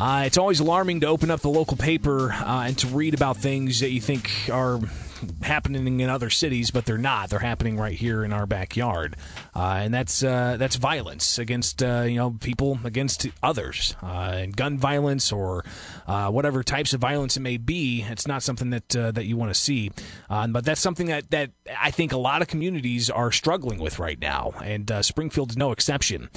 Uh, it's always alarming to open up the local paper uh, and to read about things that you think are happening in other cities, but they're not. They're happening right here in our backyard, uh, and that's uh, that's violence against uh, you know people against others, uh, and gun violence or uh, whatever types of violence it may be. It's not something that uh, that you want to see, but that's something that that I think a lot of communities are struggling with right now, and Springfield is no exception.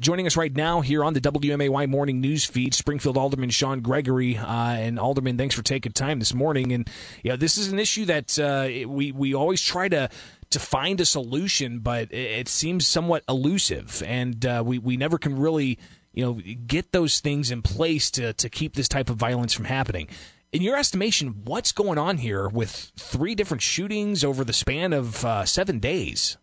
joining us right now here on the WMAY morning news feed, Springfield Alderman Sean Gregory, and Alderman, thanks for taking time this morning. And you know, this is an issue that that uh, we we always try to to find a solution, but it, seems somewhat elusive, and uh, we we never can really you know get those things in place to to keep this type of violence from happening. In your estimation, what's going on here with three different shootings over the span of uh, seven days?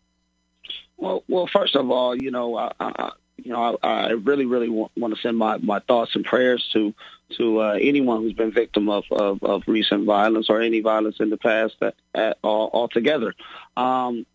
Well, well, first of all, you know, I, I, you know, I, I really, really want, want to send my, my thoughts and prayers to to uh, anyone who's been victim of, of, of recent violence or any violence in the past that, at, all, altogether. Um,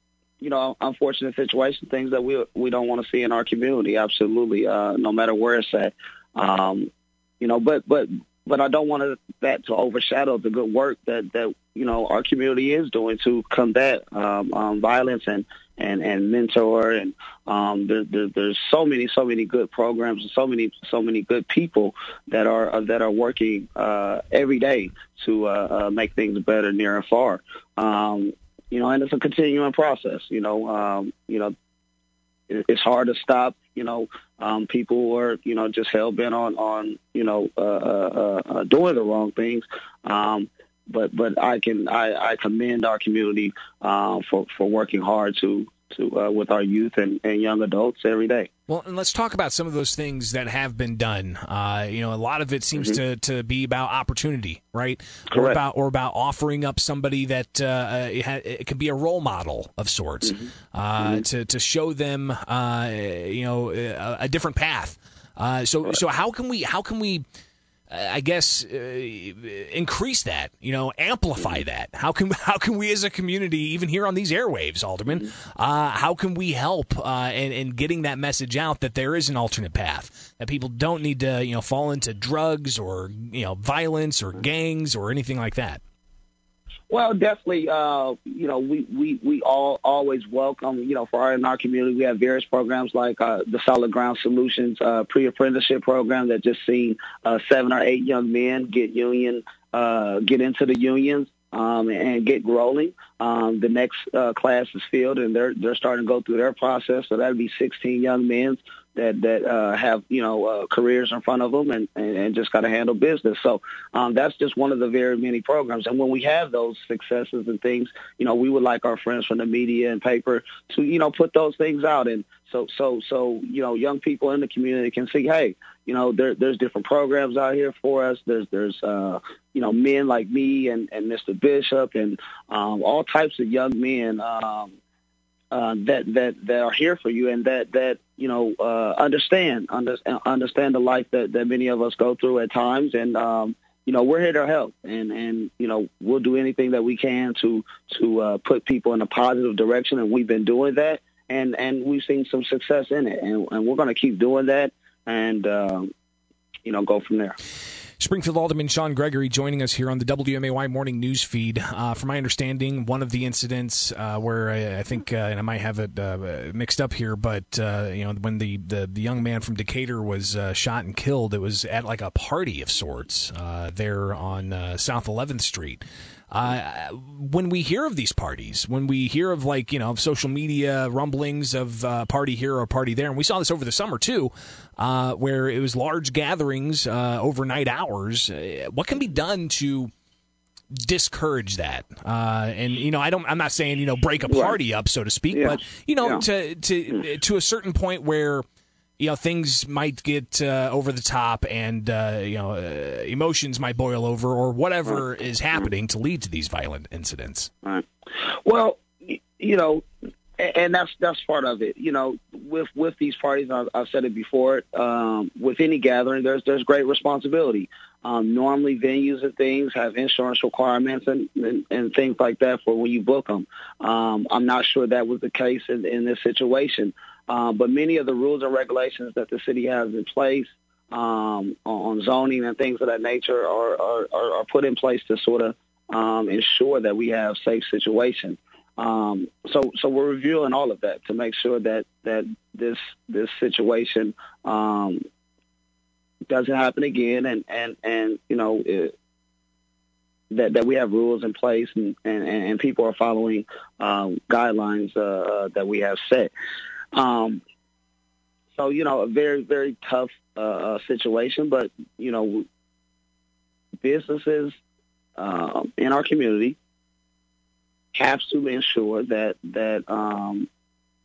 you know, unfortunate situation, things that we we don't want to see in our community. Absolutely, uh, no matter where it's at. Um, you know, but but but I don't want that to overshadow the good work that that you know our community is doing to combat um, um, violence and and and mentor and um, there, there, there's so many so many good programs and so many so many good people that are uh, that are working uh, every day to uh, uh, make things better near and far. Um, you know, and it's a continuing process. You know, um, you know, it, it's hard to stop. You know, um, people are you know just hell bent on on you know uh, uh, uh, doing the wrong things. Um, but but I can I, I commend our community uh, for for working hard to to uh, with our youth and, and young adults every day. Well, and let's talk about some of those things that have been done. Uh, you know, a lot of it seems mm-hmm. to, to be about opportunity, right? Correct. Or about or about offering up somebody that uh, it, ha- it could be a role model of sorts mm-hmm. Uh, mm-hmm. to to show them, uh, you know, a, a different path. Uh, so so how can we how can we I guess uh, increase that, you know, amplify that. How can how can we as a community, even here on these airwaves, Alderman, uh, how can we help uh, in, in getting that message out that there is an alternate path, that people don't need to, you know, fall into drugs or you know violence or gangs or anything like that. Well, definitely. Uh, you know, we, we, we all always welcome. You know, for our in our community, we have various programs like uh, the Solid Ground Solutions uh, pre-apprenticeship program that just seen uh, seven or eight young men get union, uh, get into the unions. Um, and get rolling. Um, the next uh, class is filled, and they're they're starting to go through their process. So that'd be 16 young men that that uh, have you know uh, careers in front of them and, and, and just got to handle business. So um, that's just one of the very many programs. And when we have those successes and things, you know, we would like our friends from the media and paper to you know put those things out and so so so you know young people in the community can see hey you know there there's different programs out here for us there's there's uh you know men like me and and Mr. Bishop and um all types of young men um uh, that that that are here for you and that that you know uh, understand under, understand the life that that many of us go through at times. And um, you know we're here to help and and you know we'll do anything that we can to to uh, put people in a positive direction. And we've been doing that and and we've seen some success in it. And, and we're going to keep doing that and um, you know go from there. Springfield Alderman Sean Gregory joining us here on the WMAY morning news feed. Uh, from my understanding, one of the incidents uh, where I, I think, uh, and I might have it uh, mixed up here, but uh, you know, when the, the, the, young man from Decatur was uh, shot and killed, it was at like a party of sorts there on South 11th Street. Uh, when we hear of these parties, when we hear of like you know social media rumblings of uh, party here or party there, and we saw this over the summer too, uh, where it was large gatherings uh, overnight hours. Uh, what can be done to discourage that. Uh, and you know, I don't. I'm not saying you know break a party up, so to speak, yeah. but you know, yeah. to to to a certain point where you know things might get uh, over the top and uh, you know uh, emotions might boil over or whatever is happening to lead to these violent incidents. Right. Well, you know, and that's that's part of it. You know, with with these parties, I've, I've said it before. Um, with any gathering, there's there's great responsibility. Um, normally, venues and things have insurance requirements and, and, and things like that for when you book them. Um, I'm not sure that was the case in, in this situation. Um, but many of the rules and regulations that the city has in place um, on zoning and things of that nature are, are, are put in place to sort of um, ensure that we have safe situations. Um, so, so we're reviewing all of that to make sure that that this this situation um, doesn't happen again, and and and you know it, that that we have rules in place and and, and people are following um, guidelines uh, uh, that we have set. Um, so you know, a very very tough uh, uh situation, but you know, businesses um, in our community have to ensure that that um,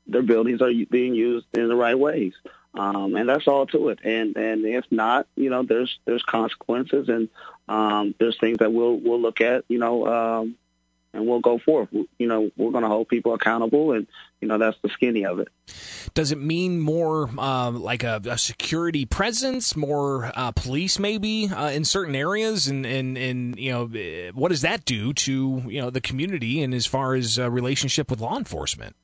their buildings are being used in the right ways. Um, and that's all to it. And and if not, you know, there's there's consequences and um, there's things that we'll we'll look at, you know, um, and we'll go forth. You know, we're going to hold people accountable, and you know that's the skinny of it. Does it mean more uh, like a, a, security presence, more uh, police maybe uh, in certain areas, and, and and you know what does that do to you know the community and as far as relationship with law enforcement?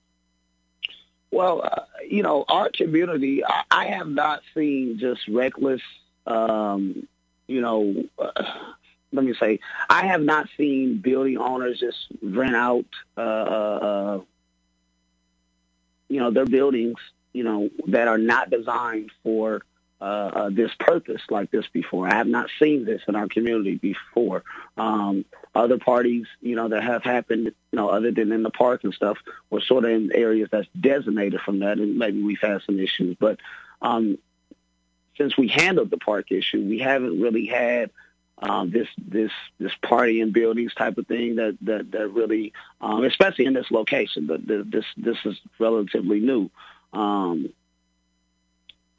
Well, uh, you know, our community, I, I, have not seen just reckless. Um, you know, uh, let me say, I have not seen building owners just rent out, uh, uh, uh, you know, their buildings, you know, that are not designed for uh, uh, this purpose like this before. I have not seen this in our community before. Um, other parties, you know, that have happened, you know, other than in the park and stuff, were sort of in areas that's designated from that, and maybe we've had some issues. But um, since we handled the park issue, we haven't really had um, this this this party in buildings type of thing that that that really, um, especially in this location. But this this is relatively new. Um,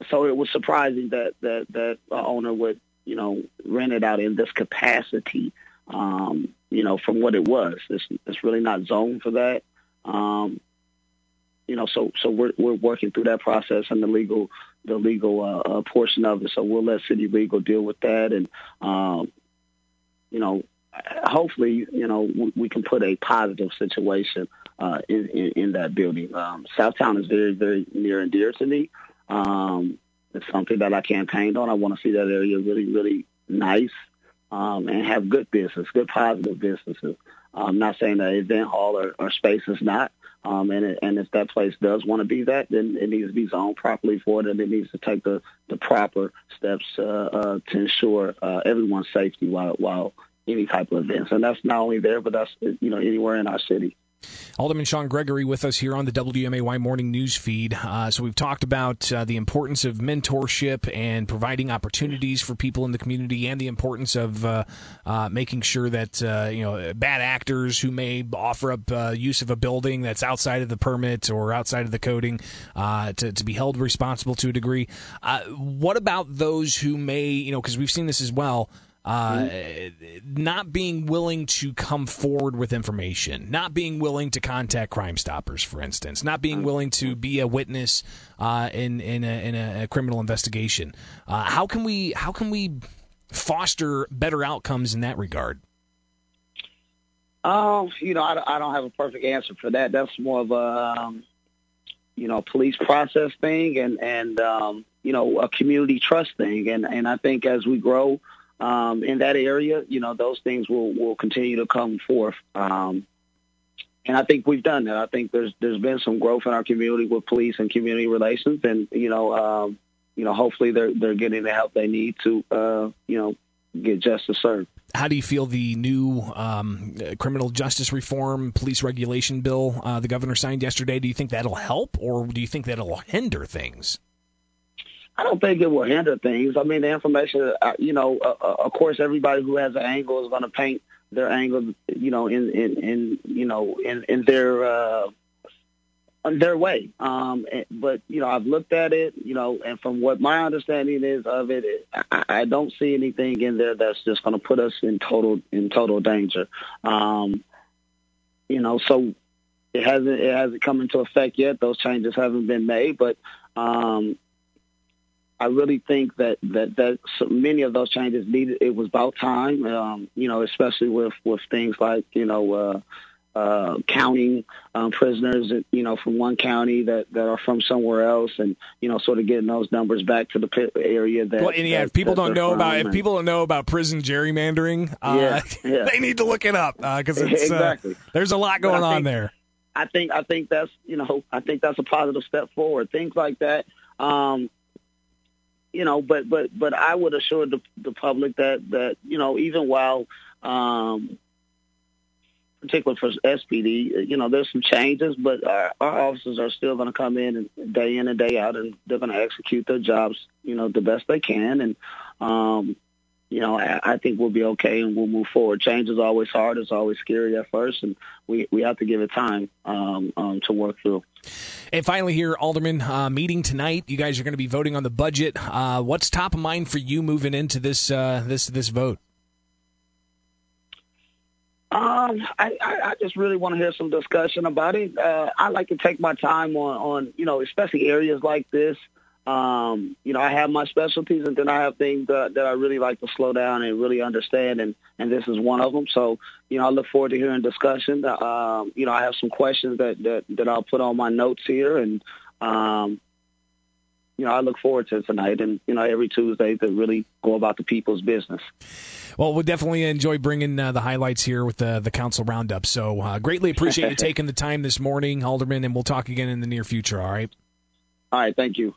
so it was surprising that that that owner would you know rent it out in this capacity. Um, you know, from what it was, it's it's really not zoned for that. Um, you know, so so we're we're working through that process and the legal the legal uh, uh, portion of it. So we'll let city legal deal with that, and um, you know, hopefully, you know, we, we can put a positive situation uh, in, in, in that building. Um, Southtown is very very near and dear to me. Um, it's something that I campaigned on. I want to see that area really really nice um, and have good business, good positive businesses. I'm not saying that event hall or, or space is not, um, and, it, and if that place does want to be that, then it needs to be zoned properly for it, and it needs to take the, the proper steps uh, uh, to ensure uh, everyone's safety while while any type of events. And that's not only there, but that's you know anywhere in our city. Alderman Sean Gregory with us here on the WMAY morning news feed. Uh, so we've talked about uh, the importance of mentorship and providing opportunities for people in the community, and the importance of uh, uh making sure that uh, you know bad actors who may offer up uh, use of a building that's outside of the permit or outside of the coding to, to be held responsible to a degree. what about those who may, you know, because we've seen this as well uh, mm-hmm. not being willing to come forward with information, not being willing to contact Crime Stoppers, for instance, not being willing to be a witness uh, in in a, in a, criminal investigation. Uh, how can we how can we foster better outcomes in that regard? Oh, you know, I, I don't have a perfect answer for that. That's more of a um, you know police process thing and and um, you know a community trust thing, and and I think as we grow um, in that area, you know, those things will, will continue to come forth. Um, and I think we've done that. I think there's there's been some growth in our community with police and community relations, and you know, um, you know, hopefully they're they're getting the help they need to, uh, you know, get justice served. How do you feel the new um, criminal justice reform police regulation bill uh, the governor signed yesterday? Do you think that'll help, or do you think that'll hinder things? I don't think it will hinder things. I mean, the information, uh, you know, uh, uh, of course, everybody who has an angle is going to paint their angle, you know, in in, in you know in in their uh, in their way. Um, but you know, I've looked at it, you know, and from what my understanding is of it, it I, I don't see anything in there that's just going to put us in total in total danger. Um, you know, so it hasn't it hasn't come into effect yet. Those changes haven't been made, but um, I really think that that that so many of those changes needed. It was about time, um, you know, especially with with things like you know uh, uh, counting um, prisoners, you know, from one county that, that are from somewhere else, and you know, sort of getting those numbers back to the area that. Well, and yeah, that, if people don't know about if people don't know about prison gerrymandering, uh, yeah, yeah. they need to look it up because uh, it's exactly. there's a lot going on there. I think I think that's you know I think that's a positive step forward. Things like that. Um, you know, but but but I would assure the, the public that that you know even while um, particularly for SPD, you know, there's some changes, but our, our officers are still going to come in and day in and day out, and they're going to execute their jobs, you know, the best they can. And, um, you know, I, I think we'll be okay and we'll move forward. Change is always hard. It's always scary at first, and we, we have to give it time um, um, to work through. And finally, here, Alderman, uh, meeting tonight. You guys are going to be voting on the budget. Uh, what's top of mind for you moving into this uh, this this vote? Um, I, I, I just really want to hear some discussion about it. Uh, I like to take my time on, on, you know, especially areas like this. Um, you know, I have my specialties, and then I have things that, that I really like to slow down and really understand, and and this is one of them. So, you know, I look forward to hearing discussion. Um, you know, I have some questions that that, that I'll put on my notes here, and um, you know, I look forward to tonight, and you know, every Tuesday to really go about the people's business. Well, we'll definitely enjoy bringing uh, the highlights here with the the council roundup. So, uh, greatly appreciate you taking the time this morning, Alderman, and we'll talk again in the near future. All right. All right. Thank you.